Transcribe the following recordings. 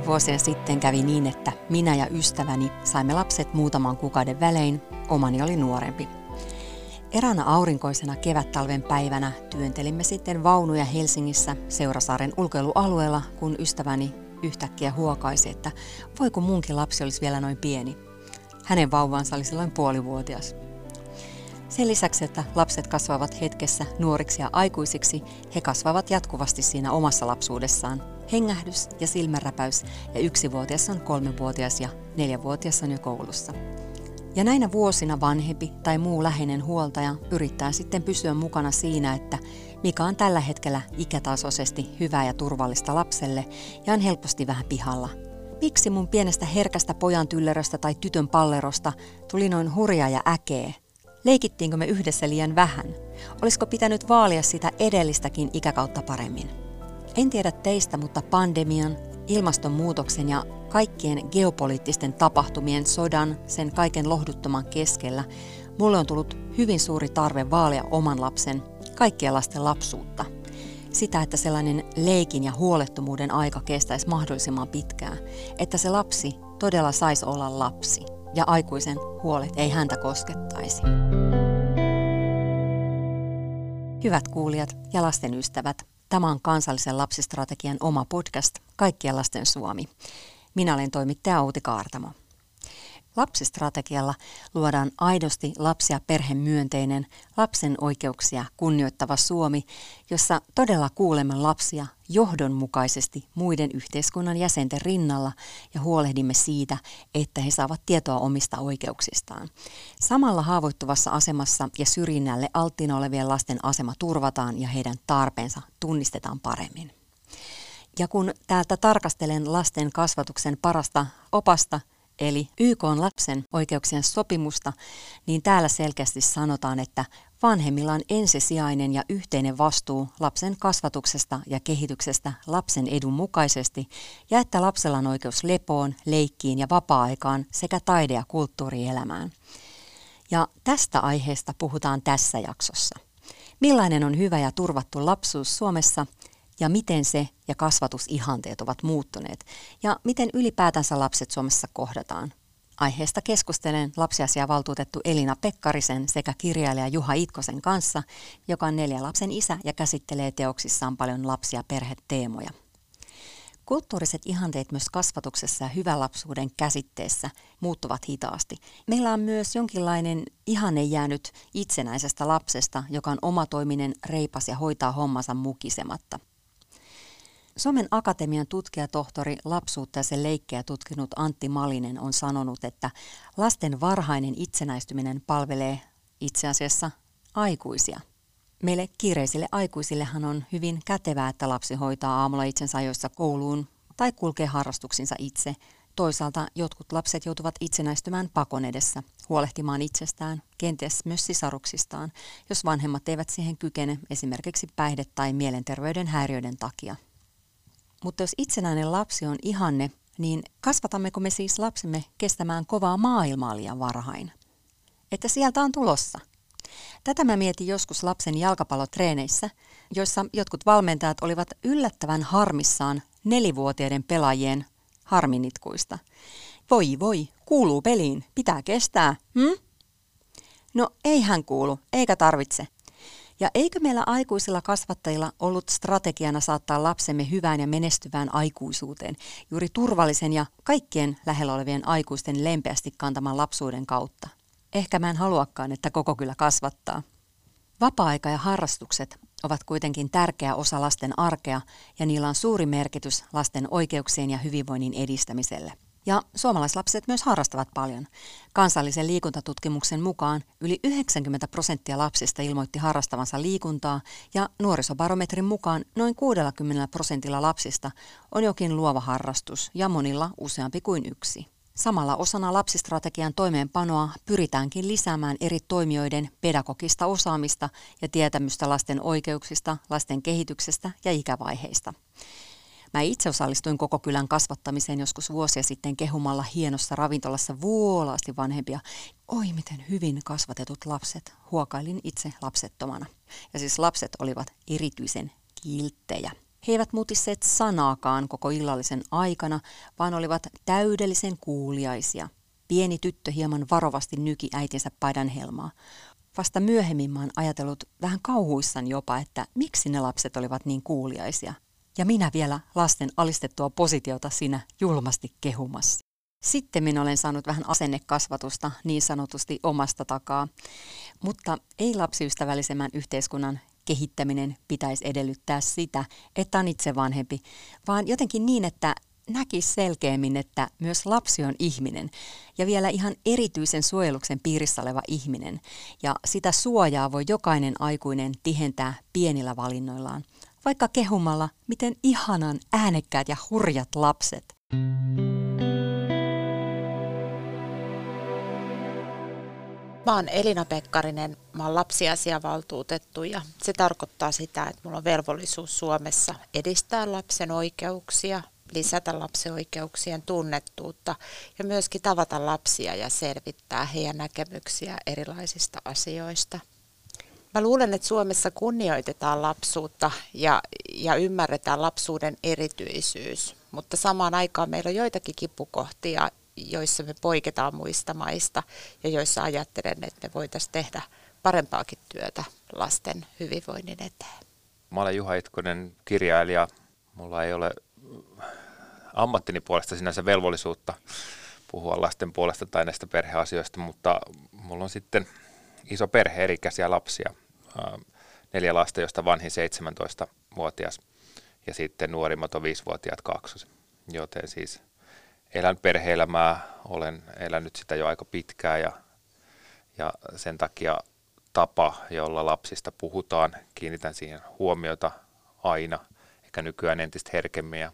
Joitakin vuosia sitten kävi niin, että minä ja ystäväni saimme lapset muutaman kuukauden välein, omani oli nuorempi. Eräänä aurinkoisena kevättalven päivänä työntelimme sitten vaunuja Helsingissä Seurasaaren ulkoilualueella, kun ystäväni yhtäkkiä huokaisi, että voiko munkin lapsi olisi vielä noin pieni. Hänen vauvansa oli silloin puolivuotias. Sen lisäksi, että lapset kasvavat hetkessä nuoriksi ja aikuisiksi, he kasvavat jatkuvasti siinä omassa lapsuudessaan. Hengähdys ja silmänräpäys ja yksivuotias on kolmevuotias ja neljävuotias on jo koulussa. Ja näinä vuosina vanhempi tai muu läheinen huoltaja yrittää sitten pysyä mukana siinä, että mikä on tällä hetkellä ikätasoisesti hyvää ja turvallista lapselle ja on helposti vähän pihalla. Miksi mun pienestä herkästä pojan tylleröstä tai tytön pallerosta tuli noin hurja ja äkee? Leikittiinkö me yhdessä liian vähän? Olisiko pitänyt vaalia sitä edellistäkin ikäkautta paremmin? En tiedä teistä, mutta pandemian, ilmastonmuutoksen ja kaikkien geopoliittisten tapahtumien, sodan, sen kaiken lohduttoman keskellä, mulle on tullut hyvin suuri tarve vaalia oman lapsen, kaikkien lasten lapsuutta. Sitä, että sellainen leikin ja huolettomuuden aika kestäisi mahdollisimman pitkään, että se lapsi todella saisi olla lapsi ja aikuisen huolet ei häntä koskettaisi. Hyvät kuulijat ja lasten ystävät, tämä on kansallisen lapsistrategian oma podcast Kaikkien lasten Suomi. Minä olen toimittaja Outi Kaartamo. Lapsistrategialla luodaan aidosti lapsi- ja perhemyönteinen, lapsen oikeuksia kunnioittava Suomi, jossa todella kuulemme lapsia johdonmukaisesti muiden yhteiskunnan jäsenten rinnalla ja huolehdimme siitä, että he saavat tietoa omista oikeuksistaan. Samalla haavoittuvassa asemassa ja syrjinnälle alttiina olevien lasten asema turvataan ja heidän tarpeensa tunnistetaan paremmin. Ja kun täältä tarkastelen lasten kasvatuksen parasta opasta, eli YK on lapsen oikeuksien sopimusta, niin täällä selkeästi sanotaan, että vanhemmilla on ensisijainen ja yhteinen vastuu lapsen kasvatuksesta ja kehityksestä lapsen edun mukaisesti ja että lapsella on oikeus lepoon, leikkiin ja vapaa-aikaan sekä taide- ja kulttuurielämään. Ja tästä aiheesta puhutaan tässä jaksossa. Millainen on hyvä ja turvattu lapsuus Suomessa – ja miten se ja kasvatusihanteet ovat muuttuneet ja miten ylipäätänsä lapset Suomessa kohdataan. Aiheesta keskustelen lapsiasiavaltuutettu Elina Pekkarisen sekä kirjailija Juha Itkosen kanssa, joka on neljä lapsen isä ja käsittelee teoksissaan paljon lapsia ja perheteemoja. Kulttuuriset ihanteet myös kasvatuksessa ja hyvän lapsuuden käsitteessä muuttuvat hitaasti. Meillä on myös jonkinlainen ihanne jäänyt itsenäisestä lapsesta, joka on omatoiminen, reipas ja hoitaa hommansa mukisematta. Suomen Akatemian tutkijatohtori lapsuutta ja sen leikkejä tutkinut Antti Malinen on sanonut, että lasten varhainen itsenäistyminen palvelee itse asiassa aikuisia. Meille kiireisille aikuisillehan on hyvin kätevää, että lapsi hoitaa aamulla itsensä ajoissa kouluun tai kulkee harrastuksinsa itse. Toisaalta jotkut lapset joutuvat itsenäistymään pakon edessä, huolehtimaan itsestään, kenties myös sisaruksistaan, jos vanhemmat eivät siihen kykene esimerkiksi päihde- tai mielenterveyden häiriöiden takia. Mutta jos itsenäinen lapsi on ihanne, niin kasvatammeko me siis lapsemme kestämään kovaa maailmaa liian varhain? Että sieltä on tulossa. Tätä mä mietin joskus lapsen jalkapallotreeneissä, joissa jotkut valmentajat olivat yllättävän harmissaan nelivuotiaiden pelaajien harminitkuista. Voi voi, kuuluu peliin, pitää kestää, hm? No ei hän kuulu, eikä tarvitse. Ja eikö meillä aikuisilla kasvattajilla ollut strategiana saattaa lapsemme hyvään ja menestyvään aikuisuuteen juuri turvallisen ja kaikkien lähellä olevien aikuisten lempeästi kantaman lapsuuden kautta? Ehkä mä en haluakaan, että koko kyllä kasvattaa. Vapaa-aika ja harrastukset ovat kuitenkin tärkeä osa lasten arkea ja niillä on suuri merkitys lasten oikeuksien ja hyvinvoinnin edistämiselle. Ja suomalaislapset myös harrastavat paljon. Kansallisen liikuntatutkimuksen mukaan yli 90 prosenttia lapsista ilmoitti harrastavansa liikuntaa ja nuorisobarometrin mukaan noin 60 prosentilla lapsista on jokin luova harrastus ja monilla useampi kuin yksi. Samalla osana lapsistrategian toimeenpanoa pyritäänkin lisäämään eri toimijoiden pedagogista osaamista ja tietämystä lasten oikeuksista, lasten kehityksestä ja ikävaiheista. Mä itse osallistuin koko kylän kasvattamiseen joskus vuosia sitten kehumalla hienossa ravintolassa vuolaasti vanhempia. Oi miten hyvin kasvatetut lapset, huokailin itse lapsettomana. Ja siis lapset olivat erityisen kilttejä. He eivät mutisseet sanaakaan koko illallisen aikana, vaan olivat täydellisen kuuliaisia. Pieni tyttö hieman varovasti nyki äitinsä paidan helmaa. Vasta myöhemmin mä oon ajatellut vähän kauhuissan jopa, että miksi ne lapset olivat niin kuuliaisia. Ja minä vielä lasten alistettua positiota siinä julmasti kehumassa. Sitten minä olen saanut vähän asennekasvatusta niin sanotusti omasta takaa, mutta ei lapsiystävällisemmän yhteiskunnan kehittäminen pitäisi edellyttää sitä, että on itse vanhempi, vaan jotenkin niin, että näkisi selkeämmin, että myös lapsi on ihminen ja vielä ihan erityisen suojeluksen piirissä oleva ihminen. Ja sitä suojaa voi jokainen aikuinen tihentää pienillä valinnoillaan, vaikka kehumalla, miten ihanan äänekkäät ja hurjat lapset. Mä oon Elina Pekkarinen, mä oon lapsiasiavaltuutettu ja se tarkoittaa sitä, että mulla on velvollisuus Suomessa edistää lapsen oikeuksia, lisätä lapsen oikeuksien tunnettuutta ja myöskin tavata lapsia ja selvittää heidän näkemyksiä erilaisista asioista. Mä luulen, että Suomessa kunnioitetaan lapsuutta ja, ja ymmärretään lapsuuden erityisyys, mutta samaan aikaan meillä on joitakin kipukohtia, joissa me poiketaan muista maista ja joissa ajattelen, että me voitaisiin tehdä parempaakin työtä lasten hyvinvoinnin eteen. Mä olen Juha Itkonen, kirjailija. Mulla ei ole ammattini puolesta sinänsä velvollisuutta puhua lasten puolesta tai näistä perheasioista, mutta mulla on sitten iso perhe, erikäisiä lapsia. Neljä lasta, joista vanhin 17-vuotias ja sitten nuorimmat on 5-vuotiaat kaksoset. Joten siis elän perheelämää, olen elänyt sitä jo aika pitkään ja, ja sen takia tapa, jolla lapsista puhutaan, kiinnitän siihen huomiota aina, ehkä nykyään entistä herkemmin ja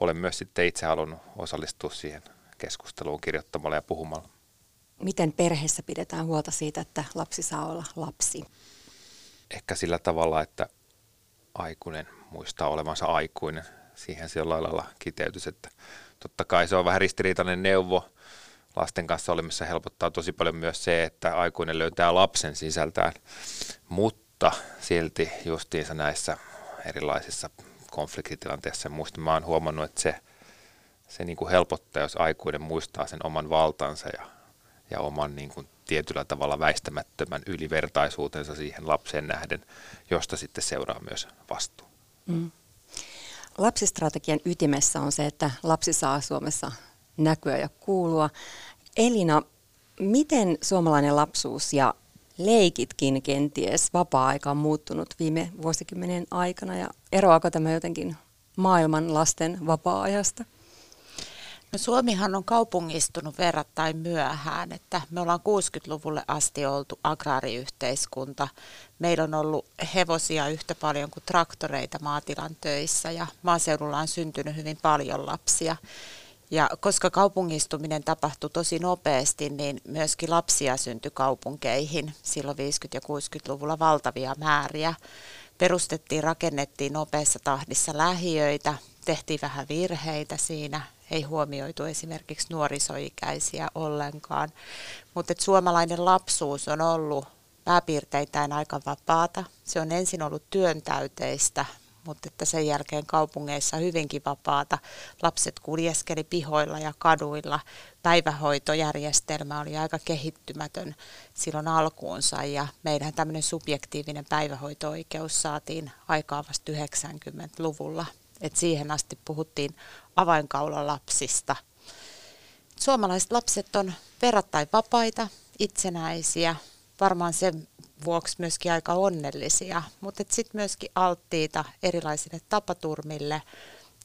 olen myös sitten itse halunnut osallistua siihen keskusteluun kirjoittamalla ja puhumalla. Miten perheessä pidetään huolta siitä, että lapsi saa olla lapsi? Ehkä sillä tavalla, että aikuinen muistaa olevansa aikuinen. Siihen se jollain lailla kiteytys, että totta kai se on vähän ristiriitainen neuvo. Lasten kanssa olemassa helpottaa tosi paljon myös se, että aikuinen löytää lapsen sisältään, mutta silti justiinsa näissä erilaisissa konfliktitilanteessa. Muista mä oon huomannut, että se, se niin kuin helpottaa, jos aikuinen muistaa sen oman valtansa ja, ja oman niin kuin tietyllä tavalla väistämättömän ylivertaisuutensa siihen lapseen nähden, josta sitten seuraa myös vastuu. Mm. Lapsistrategian ytimessä on se, että lapsi saa Suomessa näkyä ja kuulua. Elina, miten suomalainen lapsuus ja leikitkin kenties vapaa-aika on muuttunut viime vuosikymmenen aikana ja eroako tämä jotenkin maailman lasten vapaa-ajasta? No Suomihan on kaupungistunut verrattain myöhään, että me ollaan 60-luvulle asti oltu agraariyhteiskunta. Meillä on ollut hevosia yhtä paljon kuin traktoreita maatilan töissä ja maaseudulla on syntynyt hyvin paljon lapsia. Ja koska kaupungistuminen tapahtui tosi nopeasti, niin myöskin lapsia syntyi kaupunkeihin silloin 50- ja 60-luvulla valtavia määriä. Perustettiin, rakennettiin nopeassa tahdissa lähiöitä, tehtiin vähän virheitä siinä, ei huomioitu esimerkiksi nuorisoikäisiä ollenkaan. Mutta suomalainen lapsuus on ollut pääpiirteitään aika vapaata. Se on ensin ollut työntäyteistä, mutta että sen jälkeen kaupungeissa hyvinkin vapaata. Lapset kuljeskeli pihoilla ja kaduilla. Päivähoitojärjestelmä oli aika kehittymätön silloin alkuunsa ja meidän tämmöinen subjektiivinen päivähoito-oikeus saatiin aikaa vasta 90-luvulla. Et siihen asti puhuttiin avainkaula-lapsista. Suomalaiset lapset on verrattain vapaita, itsenäisiä, varmaan sen vuoksi myöskin aika onnellisia, mutta sitten myöskin alttiita erilaisille tapaturmille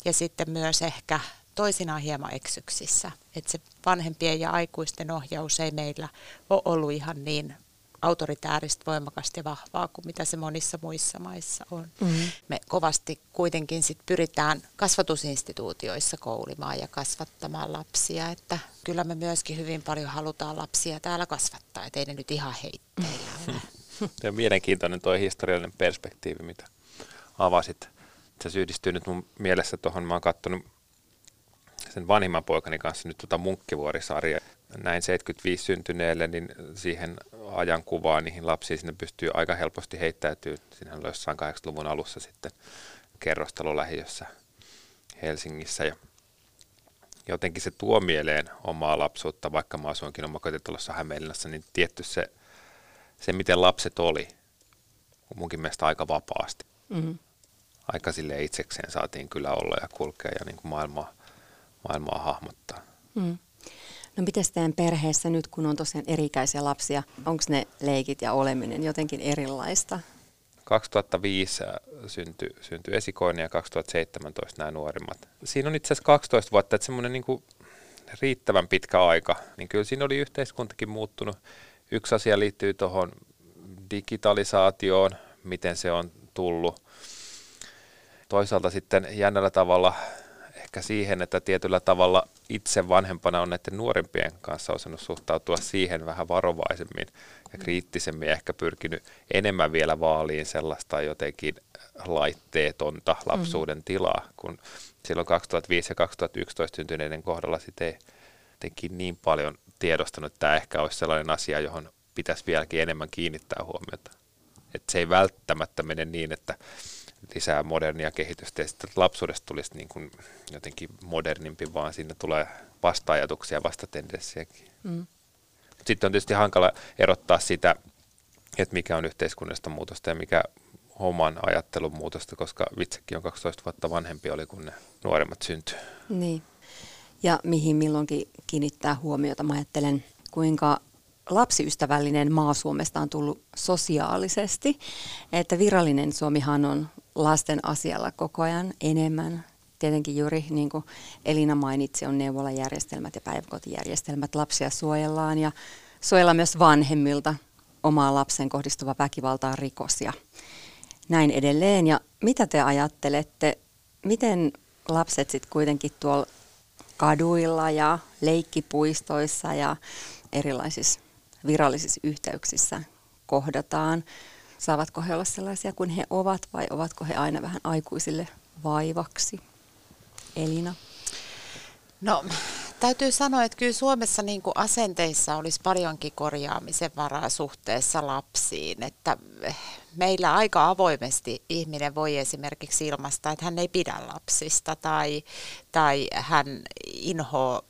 ja sitten myös ehkä toisinaan hieman eksyksissä. Että se vanhempien ja aikuisten ohjaus ei meillä ole ollut ihan niin autoritääristä, voimakasta ja vahvaa kuin mitä se monissa muissa maissa on. Mm-hmm. Me kovasti kuitenkin sit pyritään kasvatusinstituutioissa koulimaan ja kasvattamaan lapsia, että kyllä me myöskin hyvin paljon halutaan lapsia täällä kasvattaa, ettei ne nyt ihan heitteillä ole. on mielenkiintoinen tuo historiallinen perspektiivi, mitä avasit. Se yhdistyy nyt mun mielessä tuohon, mä oon katsonut sen vanhimman poikani kanssa nyt tuota Munkkivuorisarja. Näin 75 syntyneelle, niin siihen ajankuvaan niihin lapsiin sinne pystyy aika helposti heittäytyy. Siinähän oli jossain 80-luvun alussa sitten kerrostalolähiössä Helsingissä ja jotenkin se tuo mieleen omaa lapsuutta, vaikka mä asuinkin omakotitalossa Hämeenlinnassa, niin tietty se, se, miten lapset oli, munkin mielestä aika vapaasti. Mm-hmm. Aika sille itsekseen saatiin kyllä olla ja kulkea ja niin kuin maailmaa, maailmaa hahmottaa. Mm. No miten teidän perheessä nyt, kun on tosiaan erikäisiä lapsia, onko ne leikit ja oleminen jotenkin erilaista? 2005 syntyi, syntyi esikoinen ja 2017 nämä nuorimmat. Siinä on itse asiassa 12 vuotta, että semmoinen niin kuin riittävän pitkä aika, niin kyllä siinä oli yhteiskuntakin muuttunut. Yksi asia liittyy tuohon digitalisaatioon, miten se on tullut. Toisaalta sitten jännällä tavalla ehkä siihen, että tietyllä tavalla itse vanhempana on näiden nuorempien kanssa osannut suhtautua siihen vähän varovaisemmin ja kriittisemmin ehkä pyrkinyt enemmän vielä vaaliin sellaista jotenkin laitteetonta lapsuuden mm. tilaa, kun silloin 2005 ja 2011 syntyneiden kohdalla sitten ei jotenkin niin paljon tiedostanut, että tämä ehkä olisi sellainen asia, johon pitäisi vieläkin enemmän kiinnittää huomiota. Että se ei välttämättä mene niin, että lisää modernia kehitystä ja sitten lapsuudesta tulisi niin kuin jotenkin modernimpi, vaan siinä tulee vasta-ajatuksia, vastatendenssiäkin. Mm. Sitten on tietysti hankala erottaa sitä, että mikä on yhteiskunnallista muutosta ja mikä oman ajattelun muutosta, koska vitsekin on 12 vuotta vanhempi oli, kun ne nuoremmat syntyi. Niin. Ja mihin milloinkin kiinnittää huomiota. Mä ajattelen, kuinka lapsiystävällinen maa Suomesta on tullut sosiaalisesti, että virallinen Suomihan on lasten asialla koko ajan enemmän. Tietenkin juuri niin kuin Elina mainitsi, on neuvolajärjestelmät ja päiväkotijärjestelmät. Lapsia suojellaan ja suojellaan myös vanhemmilta. Omaa lapsen kohdistuva väkivalta on rikos ja näin edelleen. Ja mitä te ajattelette, miten lapset sitten kuitenkin tuolla kaduilla ja leikkipuistoissa ja erilaisissa virallisissa yhteyksissä kohdataan? Saavatko he olla sellaisia kuin he ovat vai ovatko he aina vähän aikuisille vaivaksi? Elina? No täytyy sanoa, että kyllä Suomessa niin kuin asenteissa olisi paljonkin korjaamisen varaa suhteessa lapsiin. Että meillä aika avoimesti ihminen voi esimerkiksi ilmaista, että hän ei pidä lapsista tai, tai hän inhoaa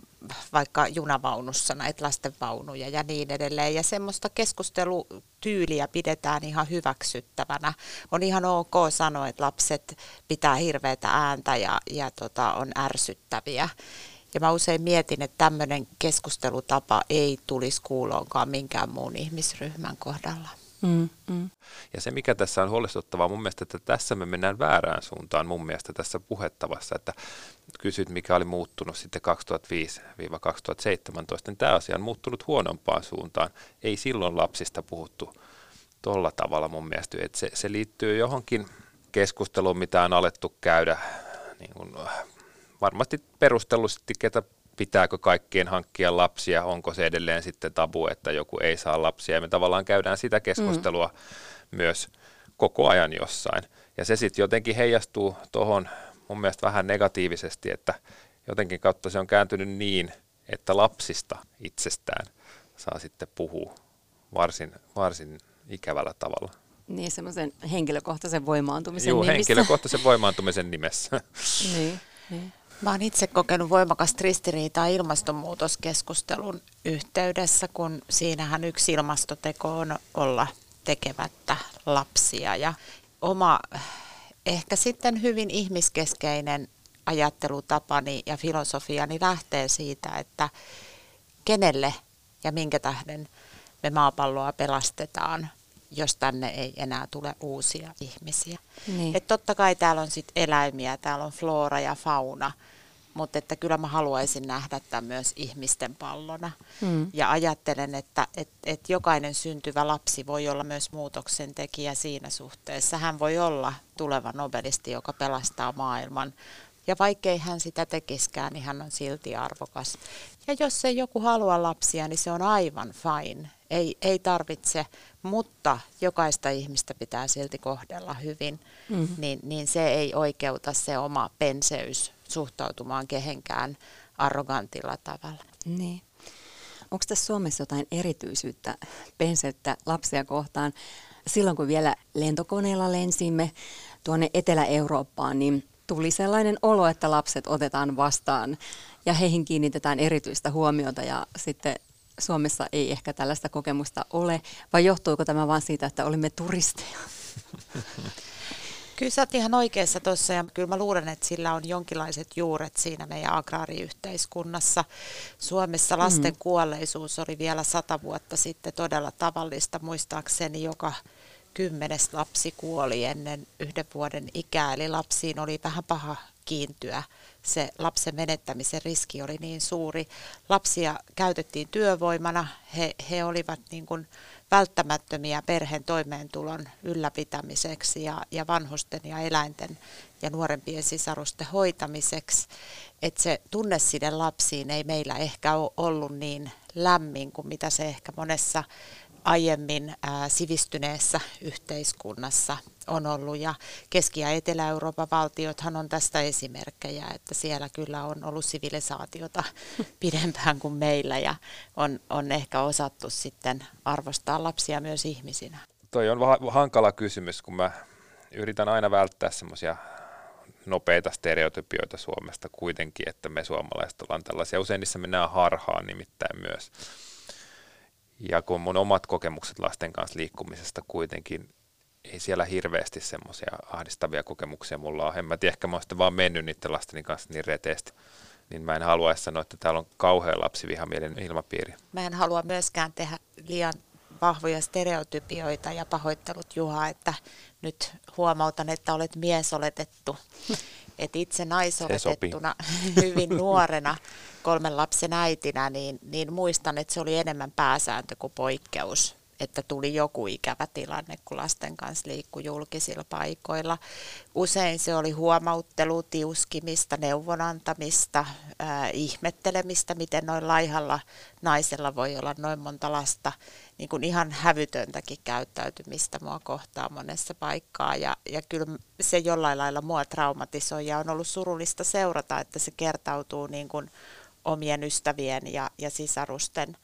vaikka junavaunussa näitä lastenvaunuja ja niin edelleen. Ja semmoista keskustelutyyliä pidetään ihan hyväksyttävänä. On ihan ok sanoa, että lapset pitää hirveätä ääntä ja, ja tota, on ärsyttäviä. Ja mä usein mietin, että tämmöinen keskustelutapa ei tulisi kuuloonkaan minkään muun ihmisryhmän kohdalla. Mm, mm. Ja se, mikä tässä on huolestuttavaa mun mielestä, että tässä me mennään väärään suuntaan mun mielestä tässä puhettavassa, että kysyt, mikä oli muuttunut sitten 2005-2017, niin tämä asia on muuttunut huonompaan suuntaan. Ei silloin lapsista puhuttu tuolla tavalla mun mielestä, että se, se liittyy johonkin keskusteluun, mitä on alettu käydä niin kuin, varmasti perustellusti, ketä pitääkö kaikkien hankkia lapsia, onko se edelleen sitten tabu, että joku ei saa lapsia. Ja me tavallaan käydään sitä keskustelua mm. myös koko ajan jossain. Ja se sitten jotenkin heijastuu tuohon mun mielestä vähän negatiivisesti, että jotenkin kautta se on kääntynyt niin, että lapsista itsestään saa sitten puhua varsin, varsin ikävällä tavalla. Niin, semmoisen henkilökohtaisen voimaantumisen Joo, nimissä. henkilökohtaisen voimaantumisen nimessä. niin, niin. Mä oon itse kokenut voimakasta ristiriitaa ilmastonmuutoskeskustelun yhteydessä, kun siinähän yksi ilmastoteko on olla tekevättä lapsia. Ja oma ehkä sitten hyvin ihmiskeskeinen ajattelutapani ja filosofiani lähtee siitä, että kenelle ja minkä tähden me maapalloa pelastetaan, jos tänne ei enää tule uusia ihmisiä. Niin. Et totta kai täällä on sit eläimiä, täällä on flora ja fauna – mutta että kyllä mä haluaisin nähdä tämän myös ihmisten pallona. Mm. Ja ajattelen, että et, et jokainen syntyvä lapsi voi olla myös muutoksen tekijä siinä suhteessa. Hän voi olla tuleva nobelisti, joka pelastaa maailman. Ja vaikkei hän sitä tekiskään, niin hän on silti arvokas. Ja jos ei joku halua lapsia, niin se on aivan fine. Ei, ei tarvitse, mutta jokaista ihmistä pitää silti kohdella hyvin. Mm. Niin, niin se ei oikeuta se oma penseys suhtautumaan kehenkään arrogantilla tavalla. Niin. Onko tässä Suomessa jotain erityisyyttä, penseyttä lapsia kohtaan? Silloin kun vielä lentokoneella lensimme tuonne Etelä-Eurooppaan, niin tuli sellainen olo, että lapset otetaan vastaan ja heihin kiinnitetään erityistä huomiota ja sitten Suomessa ei ehkä tällaista kokemusta ole, vai johtuuko tämä vain siitä, että olimme turisteja? Kyllä sä oot ihan oikeassa tuossa ja kyllä mä luulen, että sillä on jonkinlaiset juuret siinä meidän agraariyhteiskunnassa. Suomessa lasten mm. kuolleisuus oli vielä sata vuotta sitten todella tavallista. Muistaakseni joka kymmenes lapsi kuoli ennen yhden vuoden ikää, eli lapsiin oli vähän paha kiintyä. Se lapsen menettämisen riski oli niin suuri. Lapsia käytettiin työvoimana, he, he olivat niin kuin välttämättömiä perheen toimeentulon ylläpitämiseksi ja, ja vanhusten ja eläinten ja nuorempien sisarusten hoitamiseksi. Että se tunneside lapsiin ei meillä ehkä ole ollut niin lämmin kuin mitä se ehkä monessa aiemmin sivistyneessä yhteiskunnassa on ollut. Ja Keski- ja Etelä-Euroopan valtiothan on tästä esimerkkejä, että siellä kyllä on ollut sivilisaatiota pidempään kuin meillä ja on, on ehkä osattu sitten arvostaa lapsia myös ihmisinä. Toi on vähän hankala kysymys, kun mä yritän aina välttää semmoisia nopeita stereotypioita Suomesta kuitenkin, että me suomalaiset ollaan tällaisia. Usein niissä mennään harhaan nimittäin myös. Ja kun mun omat kokemukset lasten kanssa liikkumisesta kuitenkin, ei siellä hirveästi semmoisia ahdistavia kokemuksia mulla ole. En mä tiedä, ehkä mä oon vaan mennyt niiden lasteni kanssa niin reteesti. Niin mä en halua sanoa, että täällä on kauhean lapsivihamielinen ilmapiiri. Mä en halua myöskään tehdä liian vahvoja stereotypioita ja pahoittelut Juha, että nyt huomautan, että olet miesoletettu. Et itse naisoletettuna hyvin nuorena kolmen lapsen äitinä, niin, niin muistan, että se oli enemmän pääsääntö kuin poikkeus että tuli joku ikävä tilanne, kun lasten kanssa liikkui julkisilla paikoilla. Usein se oli huomauttelu, tiuskimista, neuvonantamista, äh, ihmettelemistä, miten noin laihalla naisella voi olla noin monta lasta. Niin kuin ihan hävytöntäkin käyttäytymistä mua kohtaa monessa paikkaa. Ja, ja kyllä se jollain lailla mua traumatisoi ja on ollut surullista seurata, että se kertautuu niin kuin omien ystävien ja, ja sisarusten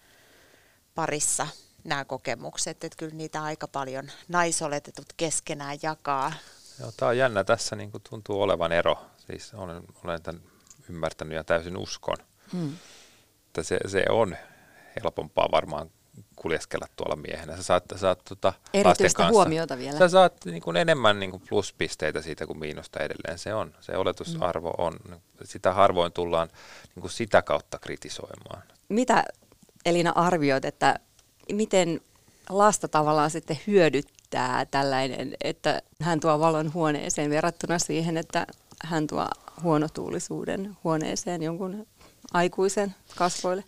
parissa nämä kokemukset, että kyllä niitä aika paljon naisoletetut keskenään jakaa. Joo, tämä on jännä. Tässä niin kuin tuntuu olevan ero. Siis olen, olen tämän ymmärtänyt ja täysin uskon. Hmm. Että se, se on helpompaa varmaan kuljeskella tuolla miehenä. Sä saat, saat tota, lasten kanssa, huomiota vielä. Sä saat niin kuin enemmän niin kuin pluspisteitä siitä kuin miinusta edelleen. Se on. Se oletusarvo mm. on. Sitä harvoin tullaan niin kuin sitä kautta kritisoimaan. Mitä Elina arvioit, että miten lasta tavallaan sitten hyödyttää tällainen, että hän tuo valon huoneeseen verrattuna siihen, että hän tuo huonotuulisuuden huoneeseen jonkun aikuisen kasvoille?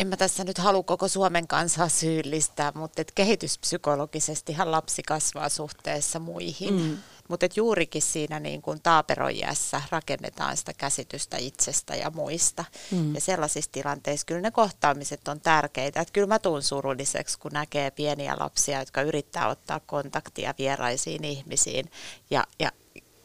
En mä tässä nyt halua koko Suomen kansaa syyllistää, mutta et kehityspsykologisestihan lapsi kasvaa suhteessa muihin. Mm. Mutta juurikin siinä niin kun taaperojässä rakennetaan sitä käsitystä itsestä ja muista. Mm. Ja sellaisissa tilanteissa kyllä ne kohtaamiset on tärkeitä. Et kyllä mä tuun surulliseksi, kun näkee pieniä lapsia, jotka yrittää ottaa kontaktia vieraisiin ihmisiin. Ja, ja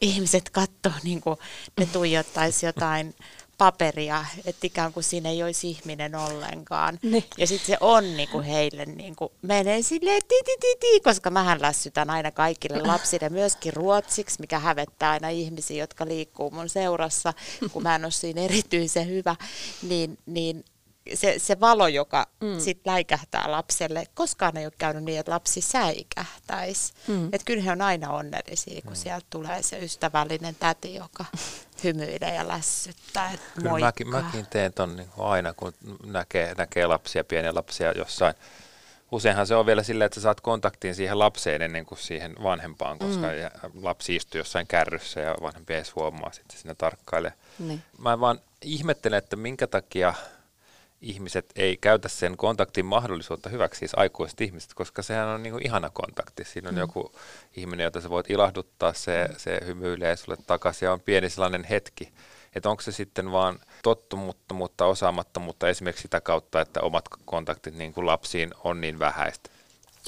ihmiset katsoo, niin kuin ne tuijottaisi jotain paperia, että ikään kuin siinä ei olisi ihminen ollenkaan. Ne. Ja sitten se on niin kuin heille niin kuin menee silleen ti, ti, ti, ti, koska mähän lässytän aina kaikille lapsille myöskin ruotsiksi, mikä hävettää aina ihmisiä, jotka liikkuu mun seurassa, kun mä en ole siinä erityisen hyvä, niin, niin se, se valo, joka mm. sit läikähtää lapselle, koskaan ei ole käynyt niin, että lapsi säikähtäisi. Mm. Että kyllä he on aina onnellisia, kun mm. sieltä tulee se ystävällinen täti, joka hymyilee ja lässyttää. Kyllä mäkin, mäkin teen ton niin aina, kun näkee, näkee lapsia, pieniä lapsia jossain. Useinhan se on vielä silleen, että sä saat kontaktiin siihen lapseen ennen kuin siihen vanhempaan, koska mm. lapsi istuu jossain kärryssä ja vanhempi ei huomaa sitten sinne tarkkailee. Niin. Mä vaan ihmettelen, että minkä takia – ihmiset ei käytä sen kontaktin mahdollisuutta hyväksi, siis aikuiset ihmiset, koska sehän on niin ihana kontakti. Siinä on mm. joku ihminen, jota sä voit ilahduttaa, se, se hymyilee sulle takaisin ja on pieni sellainen hetki. Että onko se sitten vaan tottumuttomuutta, osaamattomuutta esimerkiksi sitä kautta, että omat kontaktit niin kuin lapsiin on niin vähäistä.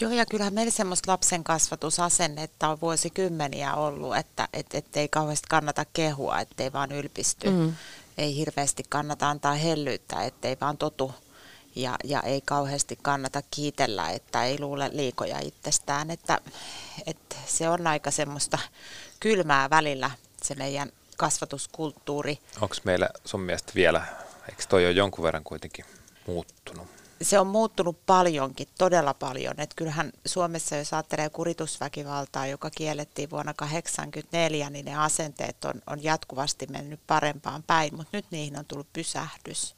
Joo, ja kyllähän meillä semmoista lapsen kasvatusasennetta on vuosikymmeniä ollut, että et, et ei kauheasti kannata kehua, ettei vaan ylpisty. Mm ei hirveästi kannata antaa hellyyttä, ettei vaan totu ja, ja ei kauheasti kannata kiitellä, että ei luule liikoja itsestään, että, että se on aika semmoista kylmää välillä se meidän kasvatuskulttuuri. Onko meillä sun mielestä vielä, eikö toi ole jonkun verran kuitenkin muuttunut? Se on muuttunut paljonkin, todella paljon. Et kyllähän Suomessa, jos ajattelee kuritusväkivaltaa, joka kiellettiin vuonna 1984, niin ne asenteet on, on jatkuvasti mennyt parempaan päin, mutta nyt niihin on tullut pysähdys.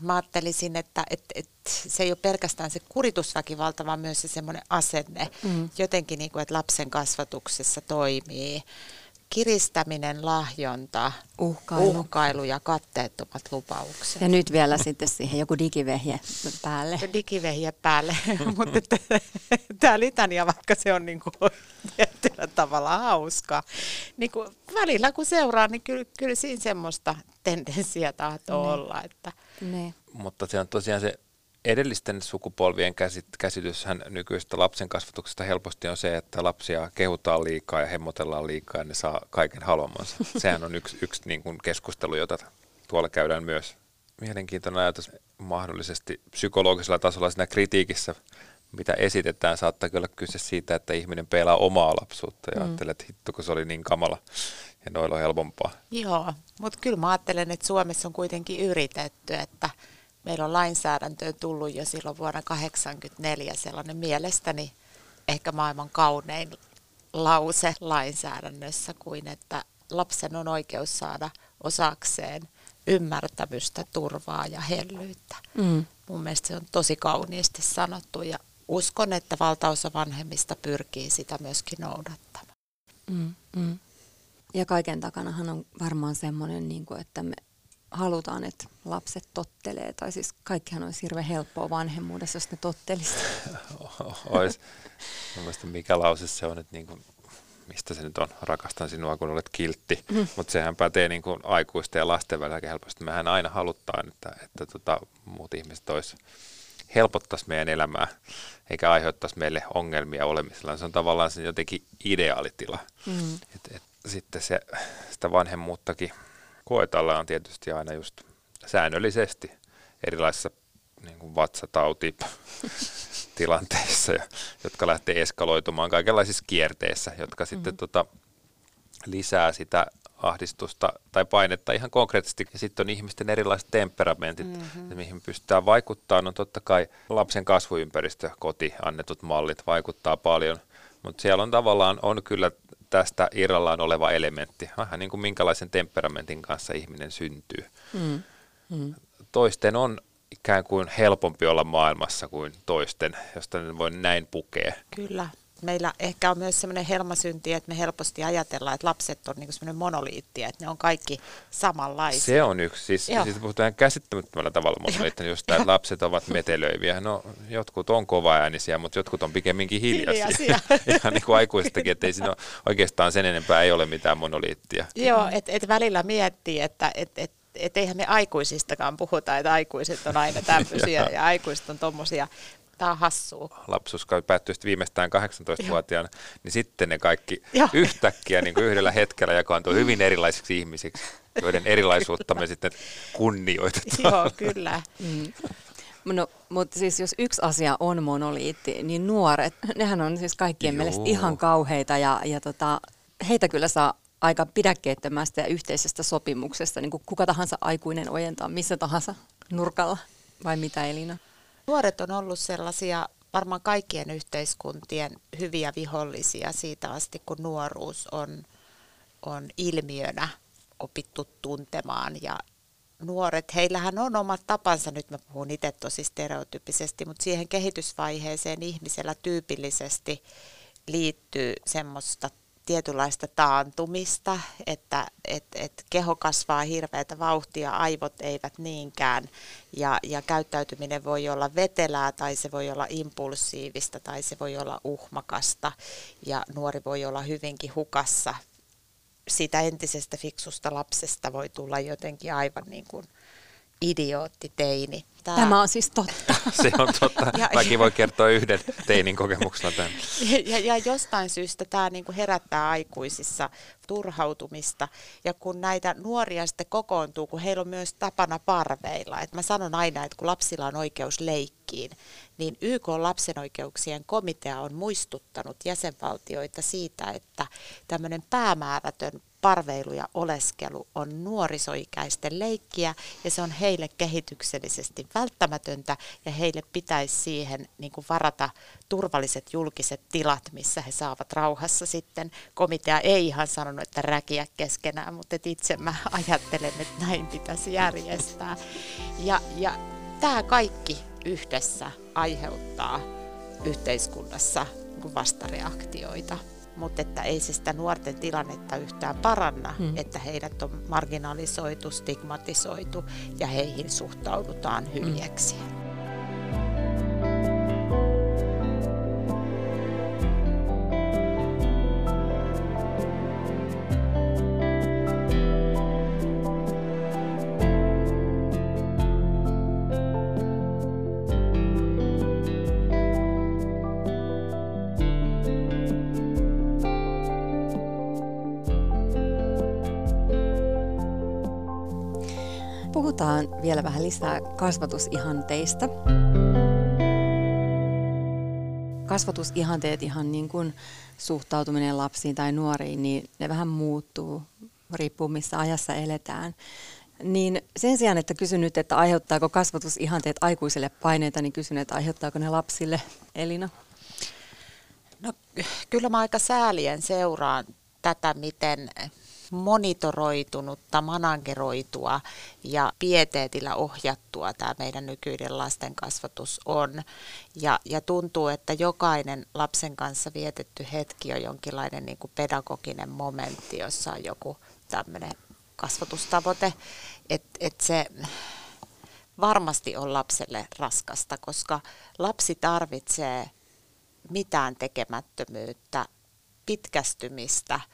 Mä ajattelisin, että, että, että se ei ole pelkästään se kuritusväkivalta, vaan myös se semmoinen asenne, mm. jotenkin niin kuin, että lapsen kasvatuksessa toimii kiristäminen, lahjonta, uhkailu, uhkailu ja katteettomat lupaukset. Ja nyt vielä sitten siihen joku digivehje päälle. Digivehje päälle, mutta tämä litania, vaikka se on niin kuin tietyllä tavalla hauska, niin kuin välillä kun seuraa, niin kyllä, kyllä siinä semmoista tendenssiä tahtoo ne. olla. Että. Ne. Mutta se on tosiaan se edellisten sukupolvien käsit, käsityshän nykyistä lapsen kasvatuksesta helposti on se, että lapsia kehutaan liikaa ja hemmotellaan liikaa ja ne saa kaiken haluamansa. Sehän on yksi, yksi niin kuin keskustelu, jota tuolla käydään myös. Mielenkiintoinen ajatus mahdollisesti psykologisella tasolla siinä kritiikissä, mitä esitetään, saattaa kyllä kyse siitä, että ihminen peilaa omaa lapsuutta ja mm. ajattelee, että hitto, kun se oli niin kamala ja noilla on helpompaa. Joo, mutta kyllä mä ajattelen, että Suomessa on kuitenkin yritetty, että – meillä on lainsäädäntöön tullut jo silloin vuonna 1984 sellainen mielestäni ehkä maailman kaunein lause lainsäädännössä kuin, että lapsen on oikeus saada osakseen ymmärtämystä, turvaa ja hellyyttä. Mm. Mun mielestä se on tosi kauniisti sanottu ja uskon, että valtaosa vanhemmista pyrkii sitä myöskin noudattamaan. Mm, mm. Ja kaiken takanahan on varmaan semmoinen, niin kuin, että me halutaan, että lapset tottelee. Tai siis kaikkihan olisi hirveän helppoa vanhemmuudessa, jos ne tottelisi. Ois. Mielestäni mikä lause se on, että niin kuin, mistä se nyt on, rakastan sinua kun olet kiltti. Mm. Mutta sehän pätee niin kuin aikuisten ja lasten välillä helposti. Mehän aina halutaan, että, että tota, muut ihmiset olisi helpottaisi meidän elämää, eikä aiheuttaisi meille ongelmia olemisella. Se on tavallaan se jotenkin ideaalitila. Mm. Et, et, sitten se, sitä vanhemmuuttakin koetellaan tietysti aina just säännöllisesti erilaisissa niin kuin vatsatauti tilanteissa, jotka lähtee eskaloitumaan kaikenlaisissa kierteissä, jotka sitten mm-hmm. tota, lisää sitä ahdistusta tai painetta ihan konkreettisesti. Ja sitten on ihmisten erilaiset temperamentit, mm-hmm. mihin pystytään vaikuttamaan. No totta kai lapsen kasvuympäristö, koti, annetut mallit vaikuttaa paljon, mutta siellä on tavallaan on kyllä tästä irrallaan oleva elementti. Vähän niin kuin minkälaisen temperamentin kanssa ihminen syntyy. Mm. Mm. Toisten on ikään kuin helpompi olla maailmassa kuin toisten, josta ne voi näin pukea. Kyllä meillä ehkä on myös sellainen helmasynti, että me helposti ajatellaan, että lapset on niin semmoinen monoliitti, että ne on kaikki samanlaisia. Se on yksi. Siis, siis puhutaan käsittämättömällä tavalla monoliitti, just tämä, että lapset ovat metelöiviä. No, jotkut on kovaäänisiä, mutta jotkut on pikemminkin hiljaisia. hiljaisia. Ihan niin kuin aikuistakin, että ei siinä ole, oikeastaan sen enempää ei ole mitään monoliittia. Joo, että et välillä miettii, että et, et, et eihän me aikuisistakaan puhuta, että aikuiset on aina tämmöisiä ja aikuiset on tommosia. Tämä on hassua. Lapsuus päättyy sitten viimeistään 18-vuotiaana, niin sitten ne kaikki Joo. yhtäkkiä niin kuin yhdellä hetkellä jakaantuu hyvin erilaisiksi ihmisiksi, joiden erilaisuutta me sitten kunnioitetaan. Joo, kyllä. Mm. No, mutta siis jos yksi asia on monoliitti, niin nuoret, nehän on siis kaikkien Joo. mielestä ihan kauheita ja, ja tota, heitä kyllä saa aika pidäkkeettömästä ja yhteisestä sopimuksesta, niin kuin kuka tahansa aikuinen ojentaa missä tahansa nurkalla, vai mitä Elina? Nuoret on ollut sellaisia varmaan kaikkien yhteiskuntien hyviä vihollisia siitä asti, kun nuoruus on, on ilmiönä opittu tuntemaan. Ja nuoret, heillähän on omat tapansa, nyt mä puhun itse tosi stereotypisesti, mutta siihen kehitysvaiheeseen ihmisellä tyypillisesti liittyy semmoista tietynlaista taantumista, että et, et keho kasvaa hirveätä vauhtia, aivot eivät niinkään ja, ja käyttäytyminen voi olla vetelää tai se voi olla impulsiivista tai se voi olla uhmakasta ja nuori voi olla hyvinkin hukassa. Siitä entisestä fiksusta lapsesta voi tulla jotenkin aivan niin kuin idioottiteini. Tämä, Tämä on siis totta. Se on totta. Ja- Mäkin voi kertoa yhden teinin kokemuksella tämän. ja, ja jostain syystä tämä niinku herättää aikuisissa turhautumista. Ja kun näitä nuoria sitten kokoontuu, kun heillä on myös tapana parveilla. Et mä sanon aina, että kun lapsilla on oikeus leikkiin, niin YK lapsen oikeuksien komitea on muistuttanut jäsenvaltioita siitä, että tämmöinen päämäärätön parveilu ja oleskelu on nuorisoikäisten leikkiä ja se on heille kehityksellisesti välttämätöntä ja heille pitäisi siihen niin kuin varata turvalliset julkiset tilat, missä he saavat rauhassa sitten. Komitea ei ihan sanonut, että räkiä keskenään, mutta et itse mä ajattelen, että näin pitäisi järjestää. Ja, ja tämä kaikki yhdessä aiheuttaa yhteiskunnassa niin vastareaktioita mutta että ei se sitä nuorten tilannetta yhtään paranna, hmm. että heidät on marginalisoitu, stigmatisoitu ja heihin suhtaudutaan hyljeksi. Puhutaan vielä vähän lisää kasvatusihanteista. Kasvatusihanteet ihan niin kuin suhtautuminen lapsiin tai nuoriin, niin ne vähän muuttuu, riippuu missä ajassa eletään. Niin sen sijaan, että kysyn nyt, että aiheuttaako kasvatusihanteet aikuisille paineita, niin kysyn, että aiheuttaako ne lapsille, Elina? No kyllä mä aika säälien seuraan tätä, miten monitoroitunutta, manageroitua ja pieteetillä ohjattua tämä meidän nykyinen lasten kasvatus on. Ja, ja tuntuu, että jokainen lapsen kanssa vietetty hetki on jonkinlainen niin kuin pedagoginen momentti, jossa on joku tämmöinen kasvatustavoite, että et se varmasti on lapselle raskasta, koska lapsi tarvitsee mitään tekemättömyyttä, pitkästymistä –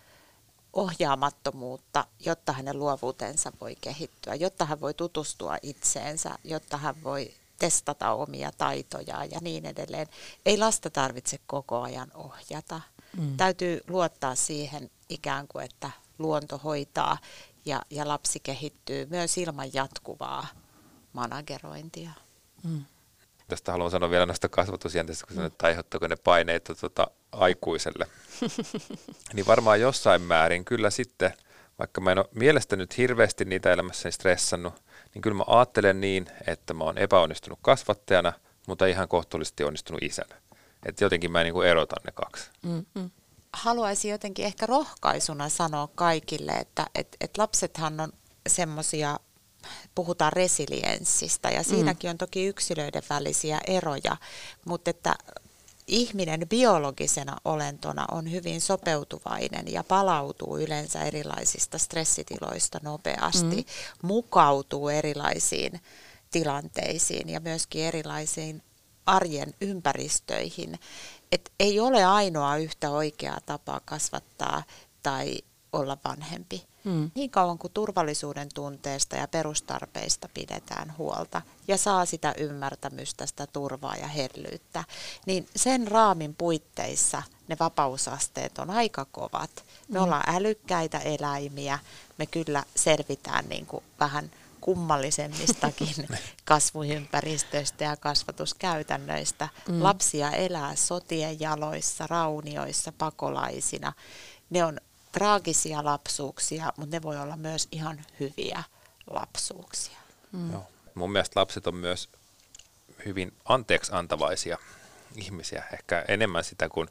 ohjaamattomuutta, jotta hänen luovuutensa voi kehittyä, jotta hän voi tutustua itseensä, jotta hän voi testata omia taitojaan ja niin edelleen. Ei lasta tarvitse koko ajan ohjata. Mm. Täytyy luottaa siihen ikään kuin, että luonto hoitaa ja, ja lapsi kehittyy myös ilman jatkuvaa managerointia. Mm. Tästä haluan sanoa vielä näistä kasvatusjänteistä, kun sanoin, että aiheuttaako ne paineita tuota, aikuiselle. niin varmaan jossain määrin kyllä sitten, vaikka mä en ole mielestäni nyt hirveästi niitä elämässäni stressannut, niin kyllä mä ajattelen niin, että mä oon epäonnistunut kasvattajana, mutta ihan kohtuullisesti onnistunut isänä. Että jotenkin mä niin kuin erotan ne kaksi. Mm-hmm. Haluaisin jotenkin ehkä rohkaisuna sanoa kaikille, että et, et lapsethan on semmoisia puhutaan resilienssistä ja siinäkin on toki yksilöiden välisiä eroja, mutta että ihminen biologisena olentona on hyvin sopeutuvainen ja palautuu yleensä erilaisista stressitiloista nopeasti, mm. mukautuu erilaisiin tilanteisiin ja myöskin erilaisiin arjen ympäristöihin. Et ei ole ainoa yhtä oikeaa tapaa kasvattaa tai olla vanhempi. Hmm. Niin kauan kuin turvallisuuden tunteesta ja perustarpeista pidetään huolta ja saa sitä ymmärtämystä, sitä turvaa ja hellyyttä, niin sen raamin puitteissa ne vapausasteet on aika kovat. Me hmm. ollaan älykkäitä eläimiä, me kyllä selvitään niin kuin vähän kummallisemmistakin kasvuympäristöistä ja kasvatuskäytännöistä. Mm. Lapsia elää sotien jaloissa, raunioissa, pakolaisina. Ne on traagisia lapsuuksia, mutta ne voi olla myös ihan hyviä lapsuuksia. Mm. Joo. Mun mielestä lapset on myös hyvin anteeksi antavaisia ihmisiä, ehkä enemmän sitä kuin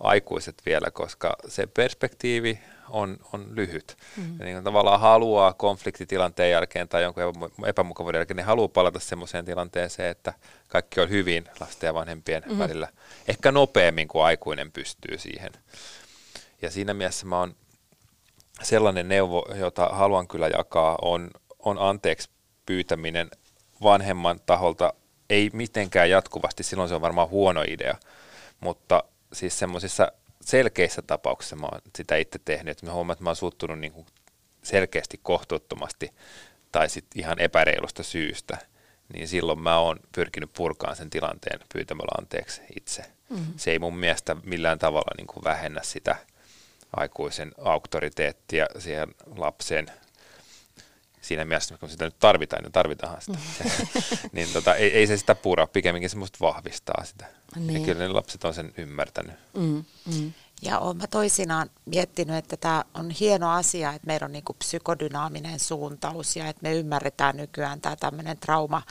aikuiset vielä, koska se perspektiivi on, on lyhyt. Mm. Ja niin tavallaan haluaa konfliktitilanteen jälkeen tai jonkun epämukavuuden jälkeen, niin haluaa palata semmoiseen tilanteeseen, että kaikki on hyvin lasten ja vanhempien mm. välillä. Ehkä nopeammin kuin aikuinen pystyy siihen. Ja siinä mielessä mä oon sellainen neuvo, jota haluan kyllä jakaa, on, on anteeksi pyytäminen vanhemman taholta, ei mitenkään jatkuvasti, silloin se on varmaan huono idea, mutta siis semmoisissa selkeissä tapauksissa mä oon sitä itse tehnyt, että mä huomaan, että mä oon suuttunut niin kuin selkeästi kohtuuttomasti tai sitten ihan epäreilusta syystä, niin silloin mä oon pyrkinyt purkaan sen tilanteen pyytämällä anteeksi itse. Mm-hmm. Se ei mun mielestä millään tavalla niin kuin vähennä sitä aikuisen auktoriteettia siihen lapseen siinä mielessä, kun sitä nyt tarvitaan, niin tarvitaanhan sitä. Mm. niin tota, ei, ei se sitä pura, pikemminkin semmoista vahvistaa sitä. Niin. Ja kyllä ne lapset on sen ymmärtänyt. Mm, mm. Ja olen mä toisinaan miettinyt, että tämä on hieno asia, että meillä on niinku psykodynaaminen suuntaus ja että me ymmärretään nykyään tämä tämmöinen trauma,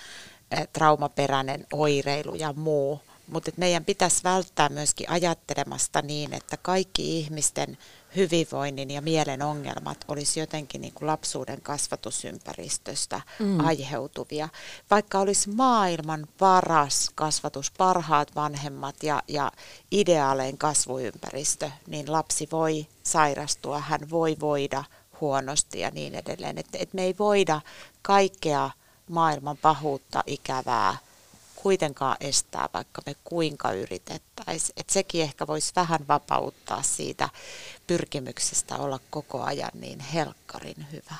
eh, traumaperäinen oireilu ja muu. Mutta meidän pitäisi välttää myöskin ajattelemasta niin, että kaikki ihmisten hyvinvoinnin ja mielen ongelmat olisi jotenkin niin kuin lapsuuden kasvatusympäristöstä mm. aiheutuvia. Vaikka olisi maailman paras kasvatus, parhaat vanhemmat ja, ja ideaalein kasvuympäristö, niin lapsi voi sairastua, hän voi voida huonosti ja niin edelleen. Että et me ei voida kaikkea maailman pahuutta, ikävää kuitenkaan estää, vaikka me kuinka yritettäisiin. Että sekin ehkä voisi vähän vapauttaa siitä pyrkimyksestä olla koko ajan niin helkkarin hyvä.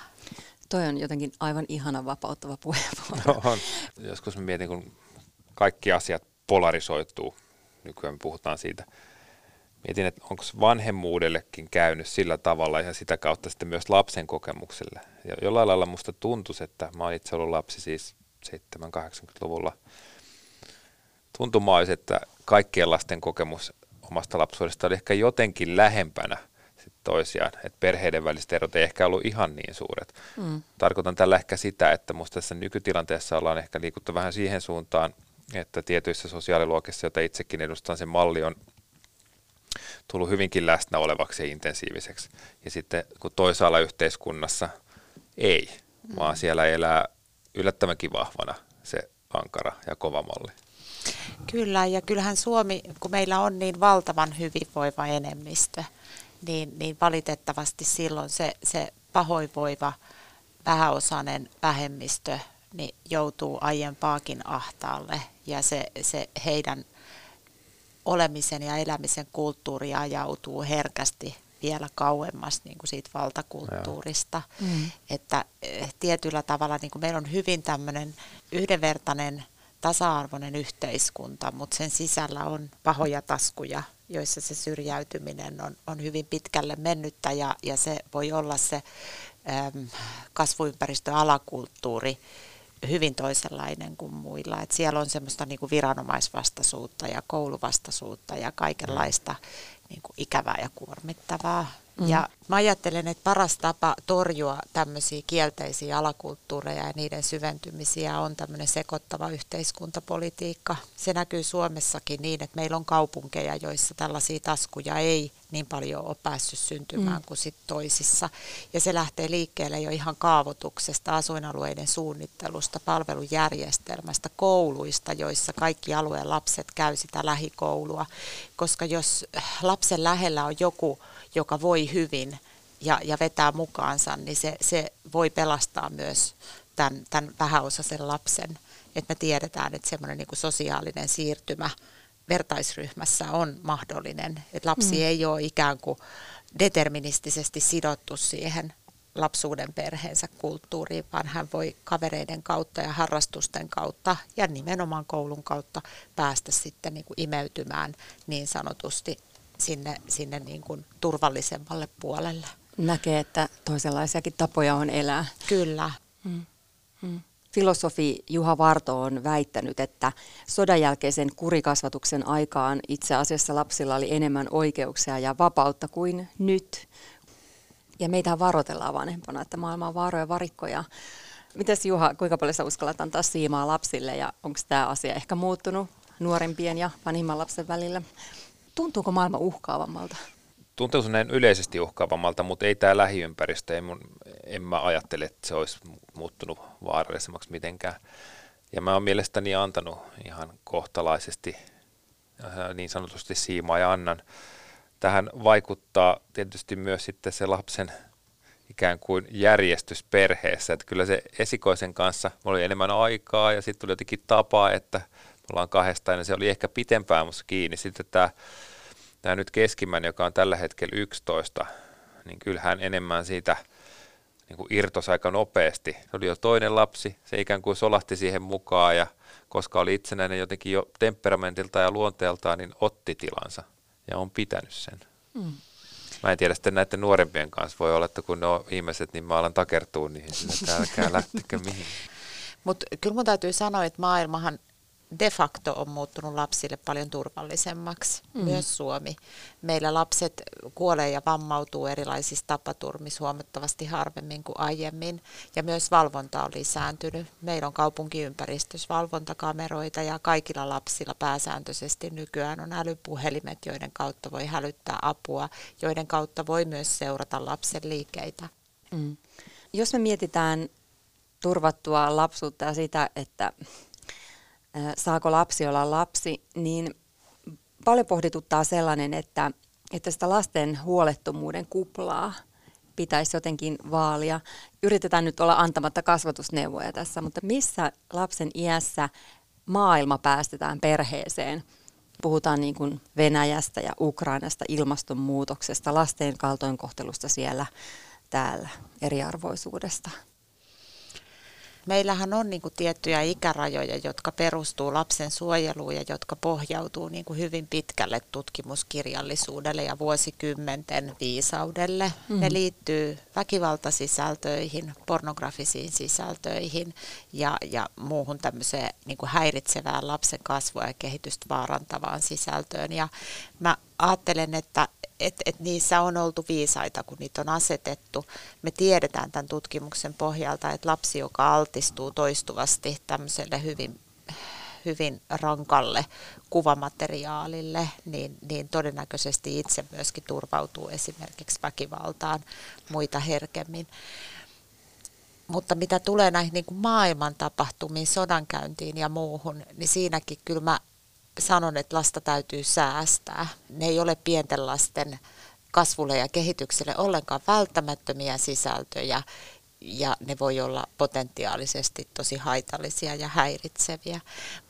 Toi on jotenkin aivan ihana vapauttava puheenvuoro. No on. Joskus mä mietin, kun kaikki asiat polarisoituu, nykyään me puhutaan siitä, mietin, että onko vanhemmuudellekin käynyt sillä tavalla ja sitä kautta sitten myös lapsen kokemukselle. Ja jollain lailla musta tuntuisi, että mä oon itse ollut lapsi siis 7-80-luvulla – tuntuma olisi, että kaikkien lasten kokemus omasta lapsuudesta oli ehkä jotenkin lähempänä sit toisiaan, että perheiden väliset erot ei ehkä ollut ihan niin suuret. Mm. Tarkoitan tällä ehkä sitä, että minusta tässä nykytilanteessa ollaan ehkä liikuttu vähän siihen suuntaan, että tietyissä sosiaaliluokissa, joita itsekin edustan, se malli on tullut hyvinkin läsnä olevaksi ja intensiiviseksi. Ja sitten kun toisaalla yhteiskunnassa ei, mm. vaan siellä elää yllättävänkin vahvana se ankara ja kova malli. Kyllä, ja kyllähän Suomi, kun meillä on niin valtavan hyvinvoiva enemmistö, niin, niin valitettavasti silloin se, se pahoinvoiva vähäosainen vähemmistö niin joutuu aiempaakin ahtaalle ja se, se heidän olemisen ja elämisen kulttuuri ajautuu herkästi vielä kauemmas niin kuin siitä valtakulttuurista. Mm. Että eh, tietyllä tavalla niin kuin meillä on hyvin tämmöinen yhdenvertainen tasa-arvoinen yhteiskunta, mutta sen sisällä on pahoja taskuja, joissa se syrjäytyminen on, on hyvin pitkälle mennyttä ja, ja se voi olla se äm, kasvuympäristö, alakulttuuri hyvin toisenlainen kuin muilla. Et siellä on semmoista niin kuin viranomaisvastaisuutta ja kouluvastaisuutta ja kaikenlaista niin kuin ikävää ja kuormittavaa. Mm. Ja mä ajattelen, että paras tapa torjua tämmöisiä kielteisiä alakulttuureja ja niiden syventymisiä on tämmöinen sekoittava yhteiskuntapolitiikka. Se näkyy Suomessakin niin, että meillä on kaupunkeja, joissa tällaisia taskuja ei niin paljon ole päässyt syntymään mm. kuin sit toisissa. Ja se lähtee liikkeelle jo ihan kaavoituksesta, asuinalueiden suunnittelusta, palvelujärjestelmästä, kouluista, joissa kaikki alueen lapset käy sitä lähikoulua. Koska jos lapsen lähellä on joku, joka voi hyvin ja, ja vetää mukaansa, niin se, se voi pelastaa myös tämän, tämän vähäosaisen lapsen. Että me tiedetään, että semmoinen niin sosiaalinen siirtymä vertaisryhmässä on mahdollinen. Että lapsi mm. ei ole ikään kuin deterministisesti sidottu siihen lapsuuden perheensä kulttuuriin, vaan hän voi kavereiden kautta ja harrastusten kautta ja nimenomaan koulun kautta päästä sitten niin kuin imeytymään niin sanotusti sinne, sinne niin kuin turvallisemmalle puolelle. Näkee, että toisenlaisiakin tapoja on elää. Kyllä. Mm. Mm. Filosofi Juha Varto on väittänyt, että sodan jälkeisen kurikasvatuksen aikaan itse asiassa lapsilla oli enemmän oikeuksia ja vapautta kuin nyt. Ja meitä varoitellaan vanhempana, että maailma on vaaroja varikkoja. Mites Juha, kuinka paljon sä uskallat antaa siimaa lapsille ja onko tämä asia ehkä muuttunut nuorimpien ja vanhimman lapsen välillä? Tuntuuko maailma uhkaavammalta? Tuntuu näin yleisesti uhkaavammalta, mutta ei tämä lähiympäristö, en, mun, en mä ajattele, että se olisi muuttunut vaarallisemmaksi mitenkään. Ja mä oon mielestäni antanut ihan kohtalaisesti äh, niin sanotusti siimaa ja annan. Tähän vaikuttaa tietysti myös sitten se lapsen ikään kuin järjestys perheessä. Että kyllä se esikoisen kanssa, mulla oli enemmän aikaa ja sitten tuli jotenkin tapa, että ollaan kahdestaan, ja se oli ehkä pitempään musta kiinni. Sitten tämä, tämä nyt keskimmäinen, joka on tällä hetkellä 11, niin kyllähän enemmän siitä niin kuin irtosi aika nopeasti. Se oli jo toinen lapsi, se ikään kuin solahti siihen mukaan ja koska oli itsenäinen jotenkin jo temperamentilta ja luonteeltaan, niin otti tilansa ja on pitänyt sen. Mm. Mä en tiedä sitten näiden nuorempien kanssa. Voi olla, että kun ne on ihmiset, niin mä alan takertua niihin että älkää lähtekö mihin. Mutta kyllä mun täytyy sanoa, että maailmahan de facto on muuttunut lapsille paljon turvallisemmaksi, mm. myös Suomi. Meillä lapset kuolee ja vammautuu erilaisissa tapaturmissa huomattavasti harvemmin kuin aiemmin, ja myös valvonta on lisääntynyt. Meillä on kaupunkiympäristössä valvontakameroita, ja kaikilla lapsilla pääsääntöisesti nykyään on älypuhelimet, joiden kautta voi hälyttää apua, joiden kautta voi myös seurata lapsen liikkeitä. Mm. Jos me mietitään turvattua lapsuutta ja sitä, että saako lapsi olla lapsi, niin paljon pohdituttaa sellainen, että, että sitä lasten huolettomuuden kuplaa pitäisi jotenkin vaalia. Yritetään nyt olla antamatta kasvatusneuvoja tässä, mutta missä lapsen iässä maailma päästetään perheeseen? Puhutaan niin kuin Venäjästä ja Ukrainasta, ilmastonmuutoksesta, lasten kaltoinkohtelusta siellä, täällä, eriarvoisuudesta meillähän on niin kuin tiettyjä ikärajoja, jotka perustuu lapsen suojeluun ja jotka pohjautuu niin kuin hyvin pitkälle tutkimuskirjallisuudelle ja vuosikymmenten viisaudelle. Mm. Ne liittyy väkivaltasisältöihin, pornografisiin sisältöihin ja, ja muuhun tämmöiseen niin kuin häiritsevään lapsen kasvua ja kehitystä vaarantavaan sisältöön. Ja mä ajattelen, että että et niissä on oltu viisaita, kun niitä on asetettu. Me tiedetään tämän tutkimuksen pohjalta, että lapsi, joka altistuu toistuvasti tämmöiselle hyvin, hyvin rankalle kuvamateriaalille, niin, niin todennäköisesti itse myöskin turvautuu esimerkiksi väkivaltaan muita herkemmin. Mutta mitä tulee näihin niin kuin maailman tapahtumiin, sodankäyntiin ja muuhun, niin siinäkin kyllä mä sanon, että lasta täytyy säästää. Ne ei ole pienten lasten kasvulle ja kehitykselle ollenkaan välttämättömiä sisältöjä ja ne voi olla potentiaalisesti tosi haitallisia ja häiritseviä.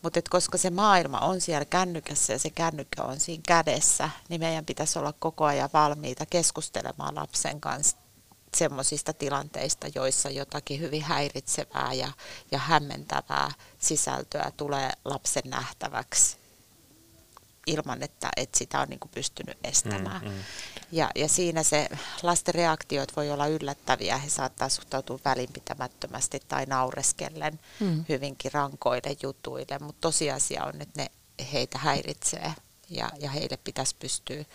Mutta koska se maailma on siellä kännykässä ja se kännykkä on siinä kädessä, niin meidän pitäisi olla koko ajan valmiita keskustelemaan lapsen kanssa semmoisista tilanteista, joissa jotakin hyvin häiritsevää ja, ja hämmentävää sisältöä tulee lapsen nähtäväksi ilman, että, että sitä on niin kuin pystynyt estämään. Mm, mm. Ja, ja siinä se lasten reaktiot voi olla yllättäviä. He saattaa suhtautua välinpitämättömästi tai naureskellen mm. hyvinkin rankoille jutuille, mutta tosiasia on, että ne heitä häiritsee ja, ja heille pitäisi pystyä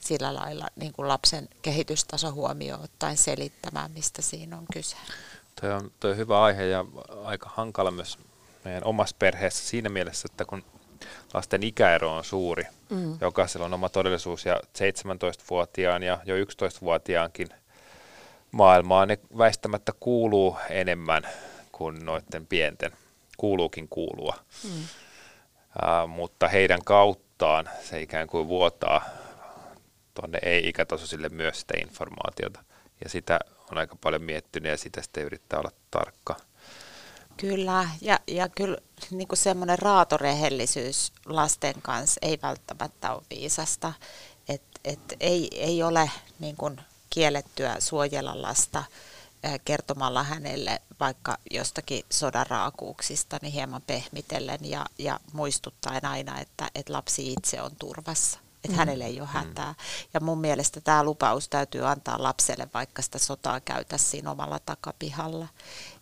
sillä lailla niin kuin lapsen kehitystaso huomioon ottaen selittämään, mistä siinä on kyse. Tuo on, toi on hyvä aihe ja aika hankala myös meidän omassa perheessä siinä mielessä, että kun lasten ikäero on suuri. Mm. Jokaisella on oma todellisuus ja 17-vuotiaan ja jo 11-vuotiaankin maailmaan ne väistämättä kuuluu enemmän kuin noiden pienten. Kuuluukin kuulua. Mm. Uh, mutta heidän kauttaan se ikään kuin vuotaa tuonne ei-ikätasoisille myös sitä informaatiota. Ja sitä on aika paljon miettinyt ja sitä sitten yrittää olla tarkka. Kyllä, ja, ja kyllä niin kuin semmoinen raatorehellisyys lasten kanssa ei välttämättä ole viisasta. Et, et ei, ei ole niin kuin kiellettyä suojella lasta kertomalla hänelle vaikka jostakin sodan raakuuksista niin hieman pehmitellen ja, ja muistuttaen aina, että, että lapsi itse on turvassa että mm. hänelle ei ole hätää. Ja mun mielestä tämä lupaus täytyy antaa lapselle, vaikka sitä sotaa käytä siinä omalla takapihalla.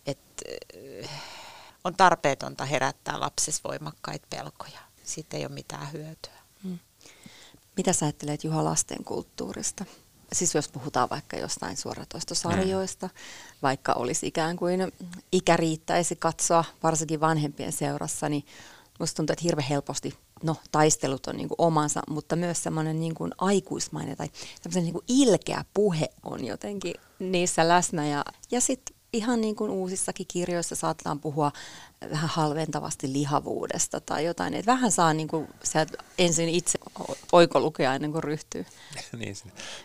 Et, on tarpeetonta herättää lapsessa voimakkaita pelkoja. Siitä ei ole mitään hyötyä. Mm. Mitä sä ajattelet Juha lasten kulttuurista? Siis jos puhutaan vaikka jostain suoratoistosarjoista, mm. vaikka olisi ikään kuin ikä riittäisi katsoa, varsinkin vanhempien seurassa, niin musta tuntuu, että hirveän helposti, no taistelut on niin kuin omansa, mutta myös semmoinen niin kuin aikuismainen tai semmoinen niin kuin ilkeä puhe on jotenkin niissä läsnä. Ja, ja sitten ihan niin kuin uusissakin kirjoissa saatetaan puhua vähän halventavasti lihavuudesta tai jotain. Että vähän saa niin kuin ensin itse oikolukea ennen kuin ryhtyy. niin,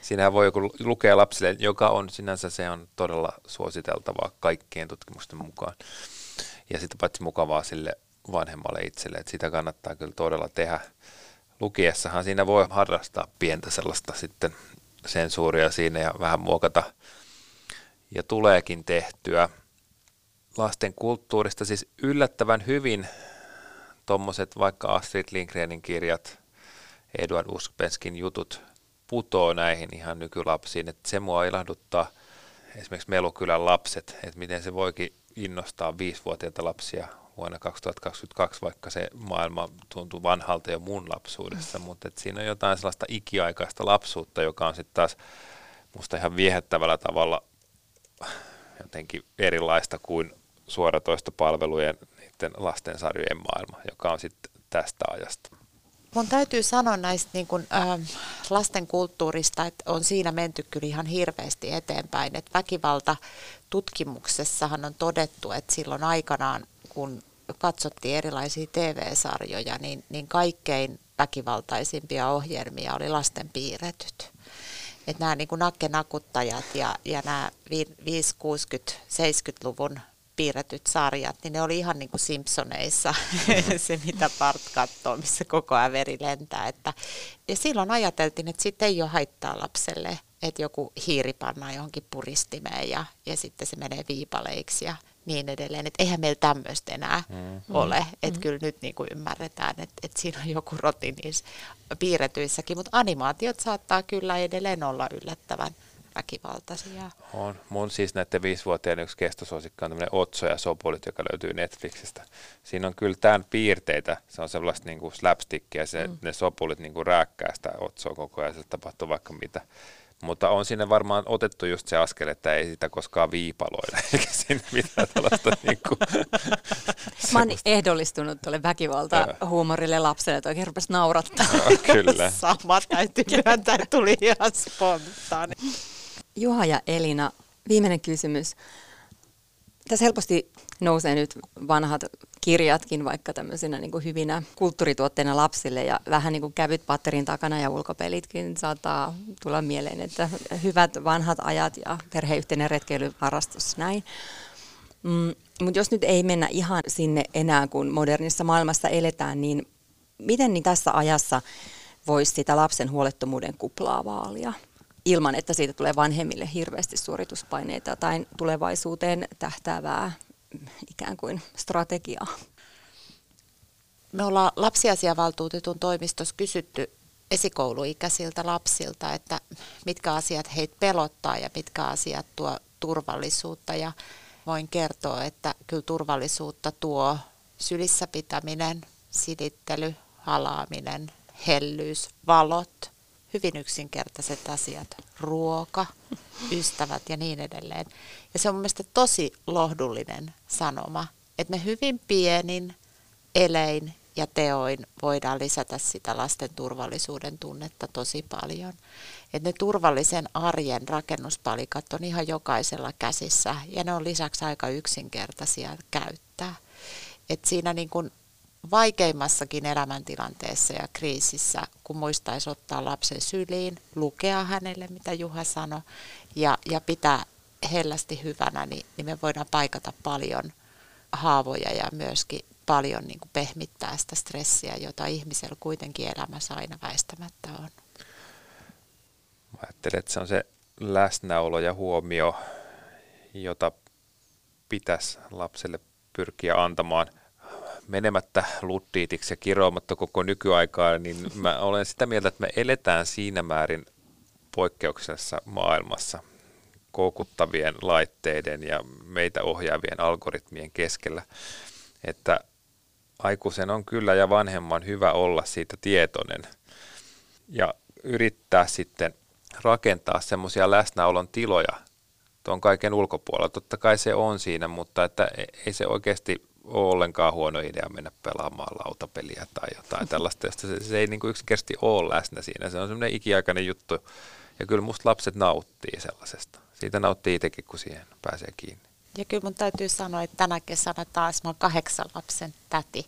siinähän voi joku lukea lapsille, joka on sinänsä se on todella suositeltavaa kaikkien tutkimusten mukaan. Ja sitten paitsi mukavaa sille vanhemmalle itselle, että sitä kannattaa kyllä todella tehdä. Lukiessahan siinä voi harrastaa pientä sellaista sitten sensuuria siinä ja vähän muokata ja tuleekin tehtyä. Lasten kulttuurista siis yllättävän hyvin tuommoiset vaikka Astrid Lindgrenin kirjat, Edward Uspenskin jutut putoo näihin ihan nykylapsiin, että se mua ilahduttaa esimerkiksi Melukylän lapset, että miten se voikin innostaa viisivuotiaita lapsia vuonna 2022, vaikka se maailma tuntuu vanhalta jo mun lapsuudessa, mm. mutta siinä on jotain sellaista ikiaikaista lapsuutta, joka on sitten taas musta ihan viehättävällä tavalla jotenkin erilaista kuin suoratoistopalvelujen niiden lastensarjojen maailma, joka on sitten tästä ajasta. Mun täytyy sanoa näistä niin kun, äh, lasten kulttuurista, että on siinä menty kyllä ihan hirveästi eteenpäin. Että väkivalta tutkimuksessahan on todettu, että silloin aikanaan, kun katsottiin erilaisia TV-sarjoja, niin, niin kaikkein väkivaltaisimpia ohjelmia oli lasten piirretyt. Että nämä niin nakkenakuttajat ja, ja nämä 5, 60, 70-luvun piirretyt sarjat, niin ne oli ihan niin kuin Simpsoneissa, se mitä Bart katsoo, missä koko ajan veri lentää. Että, ja silloin ajateltiin, että sitten ei ole haittaa lapselle, että joku hiiri pannaan johonkin puristimeen ja, ja sitten se menee viipaleiksi ja niin edelleen. Että eihän meillä tämmöistä enää mm. ole. Että mm. kyllä nyt niin kuin ymmärretään, että, että siinä on joku roti niissä piirretyissäkin, mutta animaatiot saattaa kyllä edelleen olla yllättävän väkivaltaisia. On. Mun siis näiden viisivuotiaiden yksi kestosuosikka on tämmöinen Otso ja Sopolit, joka löytyy Netflixistä. Siinä on kyllä tämän piirteitä. Se on sellaista niin kuin slapstickia, se, mm. ne Sopolit niin kuin rääkkää sitä Otsoa koko ajan, se tapahtuu vaikka mitä. Mutta on sinne varmaan otettu just se askel, että ei sitä koskaan viipaloida, eikä sinne mitään tällaista niin kuin, Mä oon ehdollistunut tuolle väkivalta-huumorille lapselle, että oikein rupesi naurattaa. No, kyllä. Sama täytyy myöntää, tuli ihan spontaani. Juha ja Elina, viimeinen kysymys. Tässä helposti nousee nyt vanhat kirjatkin vaikka tämmöisinä niin kuin hyvinä kulttuurituotteina lapsille ja vähän niin kuin kävyt patterin takana ja ulkopelitkin saattaa tulla mieleen, että hyvät vanhat ajat ja perheyhteinen retkeilyharrastus näin. Mm, mutta jos nyt ei mennä ihan sinne enää, kun modernissa maailmassa eletään, niin miten niin tässä ajassa voisi sitä lapsen huolettomuuden kuplaa vaalia? ilman, että siitä tulee vanhemmille hirveästi suorituspaineita tai tulevaisuuteen tähtäävää ikään kuin strategiaa. Me ollaan lapsiasiavaltuutetun toimistossa kysytty esikouluikäisiltä lapsilta, että mitkä asiat heitä pelottaa ja mitkä asiat tuo turvallisuutta. Ja voin kertoa, että kyllä turvallisuutta tuo sylissä pitäminen, silittely, halaaminen, hellyys, valot – hyvin yksinkertaiset asiat, ruoka, ystävät ja niin edelleen. Ja se on mielestäni tosi lohdullinen sanoma, että me hyvin pienin elein ja teoin voidaan lisätä sitä lasten turvallisuuden tunnetta tosi paljon. Että ne turvallisen arjen rakennuspalikat on ihan jokaisella käsissä ja ne on lisäksi aika yksinkertaisia käyttää. Et siinä niin kun vaikeimmassakin elämäntilanteessa ja kriisissä, kun muistaisi ottaa lapsen syliin, lukea hänelle, mitä Juha sanoi, ja, ja pitää hellästi hyvänä, niin, niin me voidaan paikata paljon haavoja ja myöskin paljon niin kuin pehmittää sitä stressiä, jota ihmisellä kuitenkin elämässä aina väistämättä on. Mä ajattelen, että se on se läsnäolo ja huomio, jota pitäisi lapselle pyrkiä antamaan – menemättä luttiitiksi ja kiroamatta koko nykyaikaa, niin mä olen sitä mieltä, että me eletään siinä määrin poikkeuksellisessa maailmassa koukuttavien laitteiden ja meitä ohjaavien algoritmien keskellä, että aikuisen on kyllä ja vanhemman hyvä olla siitä tietoinen ja yrittää sitten rakentaa semmoisia läsnäolon tiloja tuon kaiken ulkopuolella. Totta kai se on siinä, mutta että ei se oikeasti ole ollenkaan huono idea mennä pelaamaan lautapeliä tai jotain tällaista, josta se, se ei niin kuin yksinkertaisesti ole läsnä siinä. Se on semmoinen ikiaikainen juttu. Ja kyllä musta lapset nauttii sellaisesta. Siitä nauttii itsekin, kun siihen pääsee kiinni. Ja kyllä mun täytyy sanoa, että tänä kesänä taas mä oon kahdeksan lapsen täti,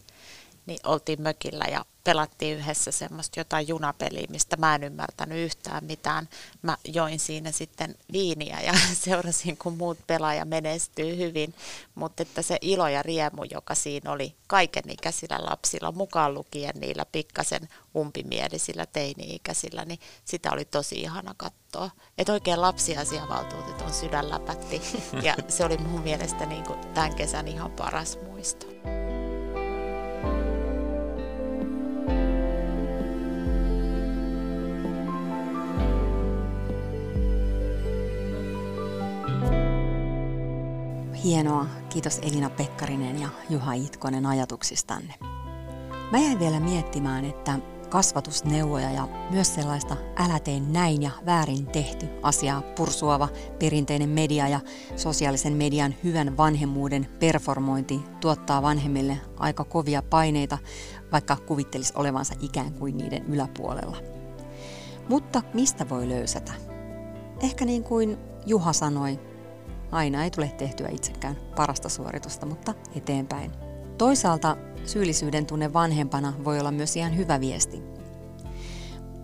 niin oltiin mökillä ja pelattiin yhdessä semmoista jotain junapeliä, mistä mä en ymmärtänyt yhtään mitään. Mä join siinä sitten viiniä ja seurasin, kun muut pelaaja menestyy hyvin. Mutta että se ilo ja riemu, joka siinä oli kaikenikäisillä lapsilla, mukaan lukien niillä pikkasen umpimielisillä teini-ikäisillä, niin sitä oli tosi ihana katsoa. Että oikein lapsiasiavaltuutetun sydän läpätti ja se oli mun mielestä niin kuin tämän kesän ihan paras muisto. Hienoa. Kiitos Elina Pekkarinen ja Juha Itkonen ajatuksistanne. Mä jäin vielä miettimään, että kasvatusneuvoja ja myös sellaista älä tee näin ja väärin tehty asiaa pursuava perinteinen media ja sosiaalisen median hyvän vanhemmuuden performointi tuottaa vanhemmille aika kovia paineita, vaikka kuvittelisi olevansa ikään kuin niiden yläpuolella. Mutta mistä voi löysätä? Ehkä niin kuin Juha sanoi, Aina ei tule tehtyä itsekään parasta suoritusta, mutta eteenpäin. Toisaalta syyllisyyden tunne vanhempana voi olla myös ihan hyvä viesti.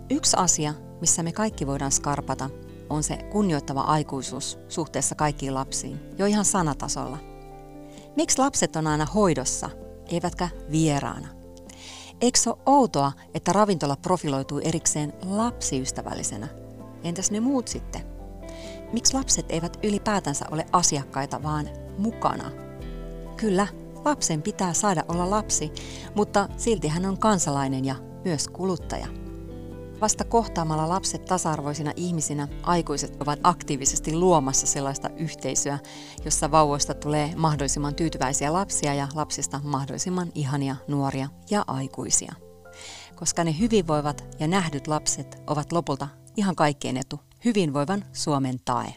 Yksi asia, missä me kaikki voidaan skarpata, on se kunnioittava aikuisuus suhteessa kaikkiin lapsiin, jo ihan sanatasolla. Miksi lapset on aina hoidossa, eivätkä vieraana? Eikö se ole outoa, että ravintola profiloituu erikseen lapsiystävällisenä? Entäs ne muut sitten? Miksi lapset eivät ylipäätänsä ole asiakkaita, vaan mukana? Kyllä, lapsen pitää saada olla lapsi, mutta silti hän on kansalainen ja myös kuluttaja. Vasta kohtaamalla lapset tasa-arvoisina ihmisinä aikuiset ovat aktiivisesti luomassa sellaista yhteisöä, jossa vauvoista tulee mahdollisimman tyytyväisiä lapsia ja lapsista mahdollisimman ihania nuoria ja aikuisia. Koska ne hyvinvoivat ja nähdyt lapset ovat lopulta ihan kaikkien etu Hyvinvoivan Suomen tae.